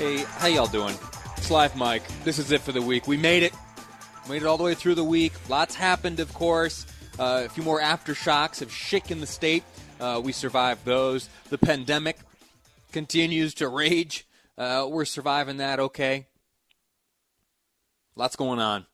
Hey, how y'all doing? It's Live Mic. This is it for the week. We made it. Made it all the way through the week. Lots happened, of course. Uh, a few more aftershocks have shaken the state. Uh, we survived those. The pandemic continues to rage. Uh, we're surviving that okay. Lots going on.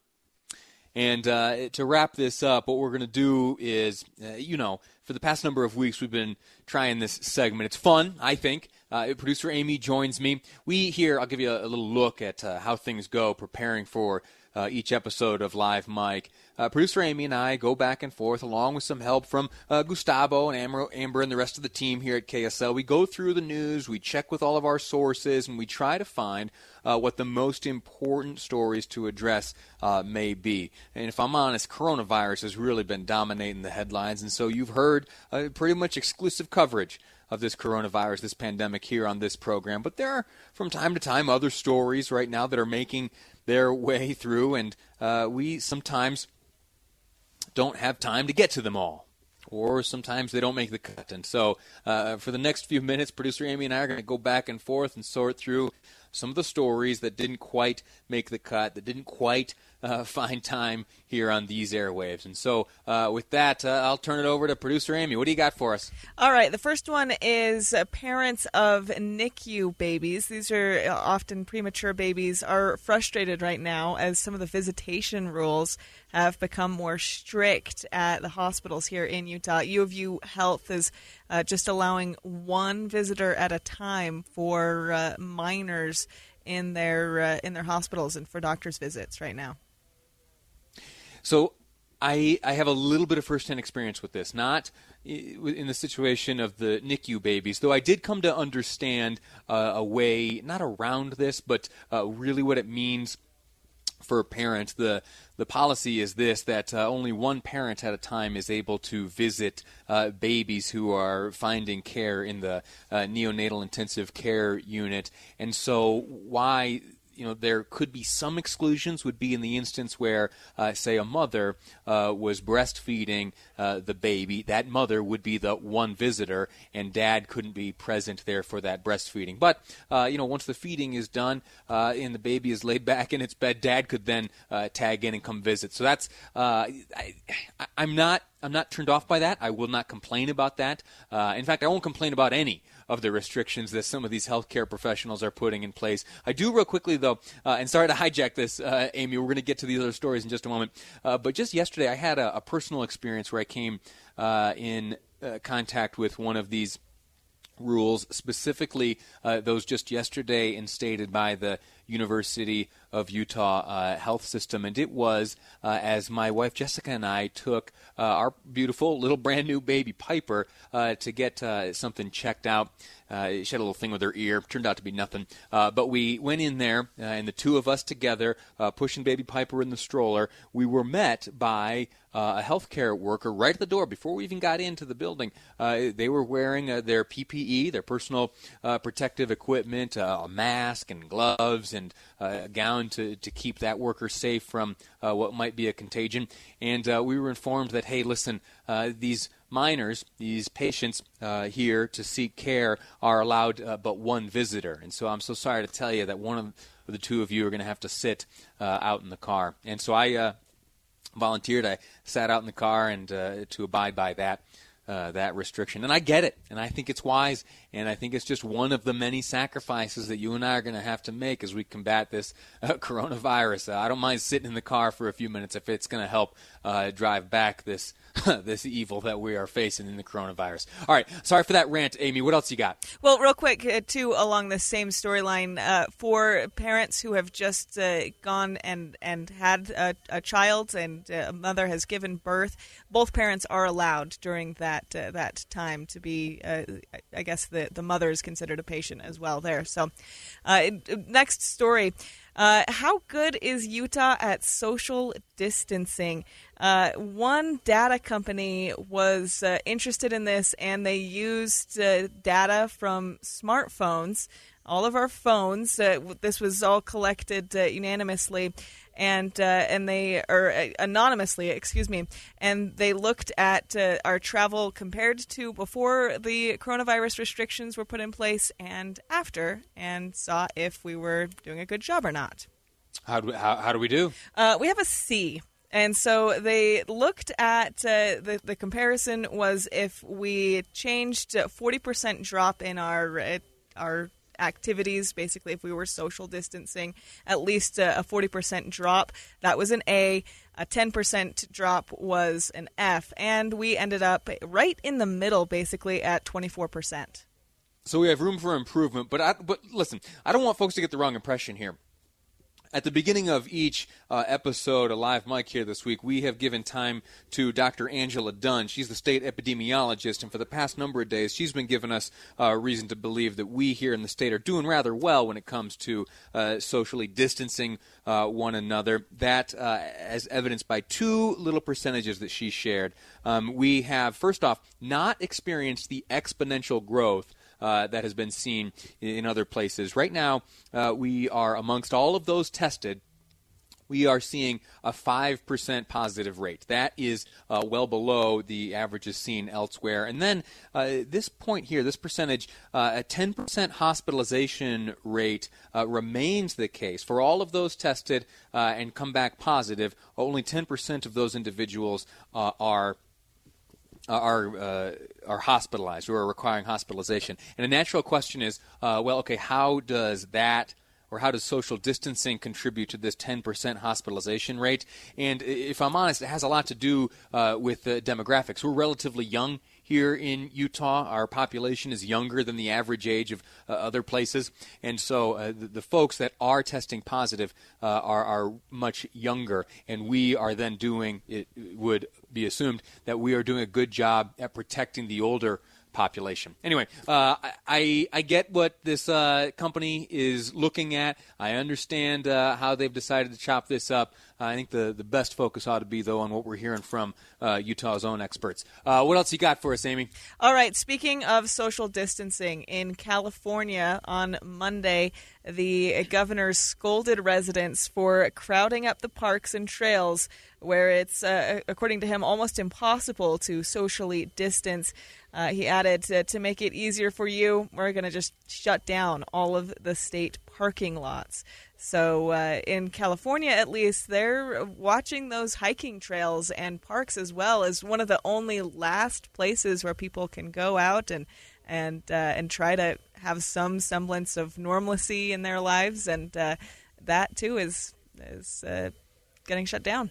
And uh, to wrap this up, what we're going to do is, uh, you know, for the past number of weeks, we've been trying this segment. It's fun, I think. Uh, producer Aimee joins me. We here, I'll give you a, a little look at uh, how things go preparing for uh, each episode of Live Mic. Uh, producer Aimee and I go back and forth, along with some help from uh, Gustavo and Amber, Amber and the rest of the team here at KSL. We go through the news, we check with all of our sources, and we try to find uh, what the most important stories to address uh, may be. And if I'm honest, coronavirus has really been dominating the headlines, and so you've heard uh, pretty much exclusive coverage of this coronavirus, this pandemic here on this program. But there are, from time to time, other stories right now that are making their way through, and uh, we sometimes don't have time to get to them all. Or sometimes they don't make the cut. And so, uh, for the next few minutes, producer Aimee and I are going to go back and forth and sort through some of the stories that didn't quite make the cut, that didn't quite uh, find time here on these airwaves. And so, uh, with that, uh, I'll turn it over to producer Aimee. What do you got for us? All right. The first one is uh, parents of NICU babies. These are uh, often premature babies are frustrated right now as some of the visitation rules have become more strict at the hospitals here in Utah. U of U Health is uh, just allowing one visitor at a time for minors in their in their hospitals and for doctors' visits right now. So I I have a little bit of firsthand experience with this, not in the situation of the NICU babies, though I did come to understand uh, a way not around this, but uh, really what it means for a parent. The the policy is this that uh, only one parent at a time is able to visit uh, babies who are finding care in the uh, neonatal intensive care unit. And so, why you know there could be some exclusions would be in the instance where uh, say a mother uh, was breastfeeding uh, the baby that mother would be the one visitor and dad couldn't be present there for that breastfeeding. But uh, you know once the feeding is done uh, and the baby is laid back in its bed dad could then uh, tag in and come visit. So that's I, am not I'm not turned off by that. I will not complain about that. In fact I won't complain about any of the restrictions that some of these healthcare professionals are putting in place. I do real quickly though, uh, and sorry to hijack this, uh, Aimee. We're going to get to these other stories in just a moment. Uh, but just yesterday, I had a, a, personal experience where I came uh, in uh, contact with one of these rules, specifically uh, those just yesterday instated by the University of Utah uh, health system. And it was uh, as my wife Jessica and I took uh, our beautiful little brand new baby Piper uh, to get uh, something checked out. she had a little thing with her ear. Turned out to be nothing. but we went in there, and the two of us together, pushing baby Piper in the stroller, we were met by uh, a healthcare worker right at the door before we even got into the building. Uh, they were wearing uh, their PPE, their personal protective equipment, a mask and gloves and a gown to, to keep that worker safe from what might be a contagion. And we were informed that, hey, listen, these minors, these patients uh, here to seek care, are allowed uh, but one visitor. And so I'm so sorry to tell you that one of the two of you are going to have to sit uh, out in the car. And so I volunteered. I sat out in the car and uh, to abide by that. Uh, that restriction. And I get it, and I think it's wise, and I think it's just one of the many sacrifices that you and I are going to have to make as we combat this uh, coronavirus. Uh, I don't mind sitting in the car for a few minutes if it's going to help uh, drive back this this evil that we are facing in the coronavirus. All right, sorry for that rant, Aimee. What else you got? Well, real quick, uh, too, along the same storyline, uh, for parents who have just uh, gone and and had a, a child and a mother has given birth, both parents are allowed during that that time to be, I guess, the the the mother is considered a patient as well there. So, uh, next story. Uh, how good is Utah at social distancing? Uh, one data company was uh, interested in this, and they used uh, data from smartphones, all of our phones. Uh, this was all collected uh, unanimously, and and they or anonymously, excuse me, and they looked at our travel compared to before the coronavirus restrictions were put in place and after, and saw if we were doing a good job or not. How do we, how, how do we do? Uh, we have a C. And so they looked at uh, the the comparison was if we changed a forty percent drop in our uh, our activities, basically if we were social distancing, at least a forty percent drop. That was an A. A ten percent drop was an F, and we ended up right in the middle, basically at twenty four percent. So we have room for improvement, but I, but listen, I don't want folks to get the wrong impression here. At the beginning of each uh, episode, a live mic here this week, we have given time to Dr. Angela Dunn. She's the state epidemiologist, and for the past number of days, she's been giving us uh, reason to believe that we here in the state are doing rather well when it comes to uh, socially distancing uh, one another. That, uh, as evidenced by two little percentages that she shared, um, we have, first off, not experienced the exponential growth uh, that has been seen in other places. Right now, uh, we are amongst all of those tested we are seeing a 5% positive rate. That is uh, well below the averages seen elsewhere. And then uh, this point here, this percentage, uh, a 10% hospitalization rate uh, remains the case. For all of those tested uh, and come back positive, only 10% of those individuals uh, are are uh, are hospitalized or are requiring hospitalization. And a natural question is, uh, well, okay, how does that or how does social distancing contribute to this 10% hospitalization rate? And if I'm honest, it has a lot to do uh, with demographics. We're relatively young here in Utah. Our population is younger than the average age of uh, other places, and so uh, the, the, folks that are testing positive uh, are, are much younger, and we are then doing it would be assumed that we are doing a good job at protecting the older population. Anyway, uh, I I get what this uh, company is looking at. I understand uh, how they've decided to chop this up. I think the, the best focus ought to be, though, on what we're hearing from uh, Utah's own experts. Uh, what else you got for us, Aimee? All right. Speaking of social distancing, in California on Monday, the governor scolded residents for crowding up the parks and trails where it's, uh, according to him, almost impossible to socially distance. Uh, he added, to make it easier for you, we're going to just shut down all of the state parking lots. So uh, in California, at least, they're watching those hiking trails and parks as well as one of the only last places where people can go out and and uh, and try to have some semblance of normalcy in their lives, and uh, that too is is uh, getting shut down.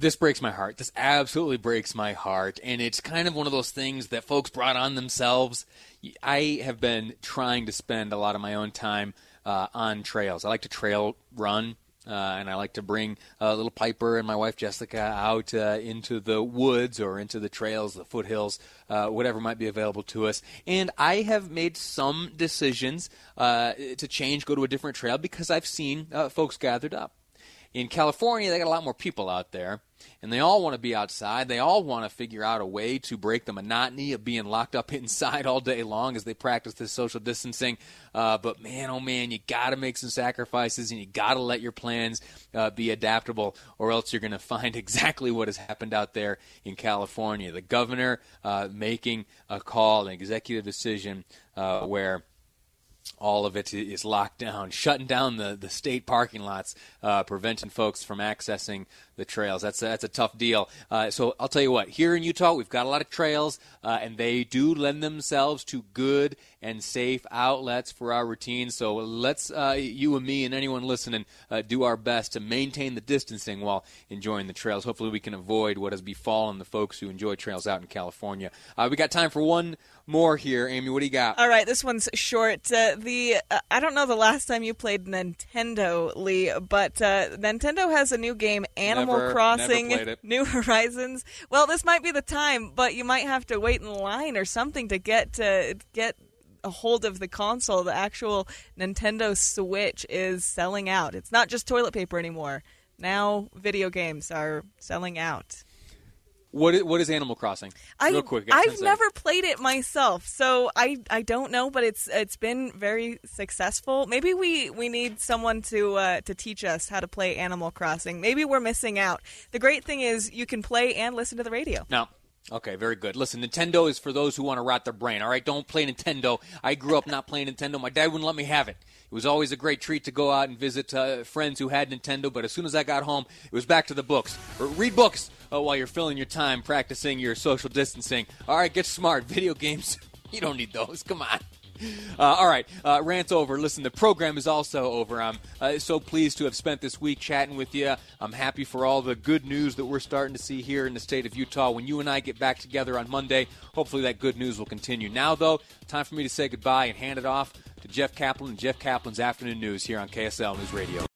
This breaks my heart. This absolutely breaks my heart, and it's kind of one of those things that folks brought on themselves. I have been trying to spend a lot of my own time uh, on trails. I like to trail run. Uh, and I like to bring uh, little Piper and my wife Jessica out uh, into the woods or into the trails, the foothills, uh, whatever might be available to us. And I have made some decisions uh, to change, go to a different trail because I've seen uh, folks gathered up. In California, they got a lot more people out there and they all want to be outside. They all want to figure out a way to break the monotony of being locked up inside all day long as they practice this social distancing. Uh, but man, oh man, you got to make some sacrifices and you got to let your plans uh, be adaptable, or else you're going to find exactly what has happened out there in California. The governor uh, making a call, an executive decision uh, where all of it is locked down, shutting down the, the state parking lots, uh, preventing folks from accessing the trails. That's a, that's a tough deal. Uh, so I'll tell you what. Here in Utah, we've got a lot of trails, uh, and they do lend themselves to good and safe outlets for our routines. So let's uh, you and me and anyone listening uh, do our best to maintain the distancing while enjoying the trails. Hopefully, we can avoid what has befallen the folks who enjoy trails out in California. Uh, we got time for one more here, Aimee. What do you got? All right, this one's short. Uh, the I don't know the last time you played Nintendo, Lee, but Nintendo has a new game, Animal. Never Crossing Never New Horizons. Well, this might be the time, but you might have to wait in line or something to get to get a hold of the console, the actual Nintendo Switch is selling out. It's not just toilet paper anymore. Now video games are selling out. What is, what is Animal Crossing? I, Real quick. got 10 I've seconds. never played it myself, so I, I don't know, but it's it's been very successful. Maybe we, we need someone to uh, to teach us how to play Animal Crossing. Maybe we're missing out. The great thing is you can play and listen to the radio. No. Okay, very good. Listen, Nintendo is for those who want to rot their brain. All right, don't play Nintendo. I grew up not playing Nintendo. My dad wouldn't let me have it. It was always a great treat to go out and visit uh, friends who had Nintendo, but as soon as I got home, it was back to the books. Or read books uh, while you're filling your time practicing your social distancing. All right, get smart. Video games, you don't need those. Come on. Uh, all right, uh, rant's over. Listen, the program is also over. I'm uh, so pleased to have spent this week chatting with you. I'm happy for all the good news that we're starting to see here in the state of Utah. When you and I get back together on Monday, hopefully that good news will continue. Now, though, time for me to say goodbye and hand it off to Jeff Caplan and Jeff Caplan's Afternoon News here on KSL News Radio.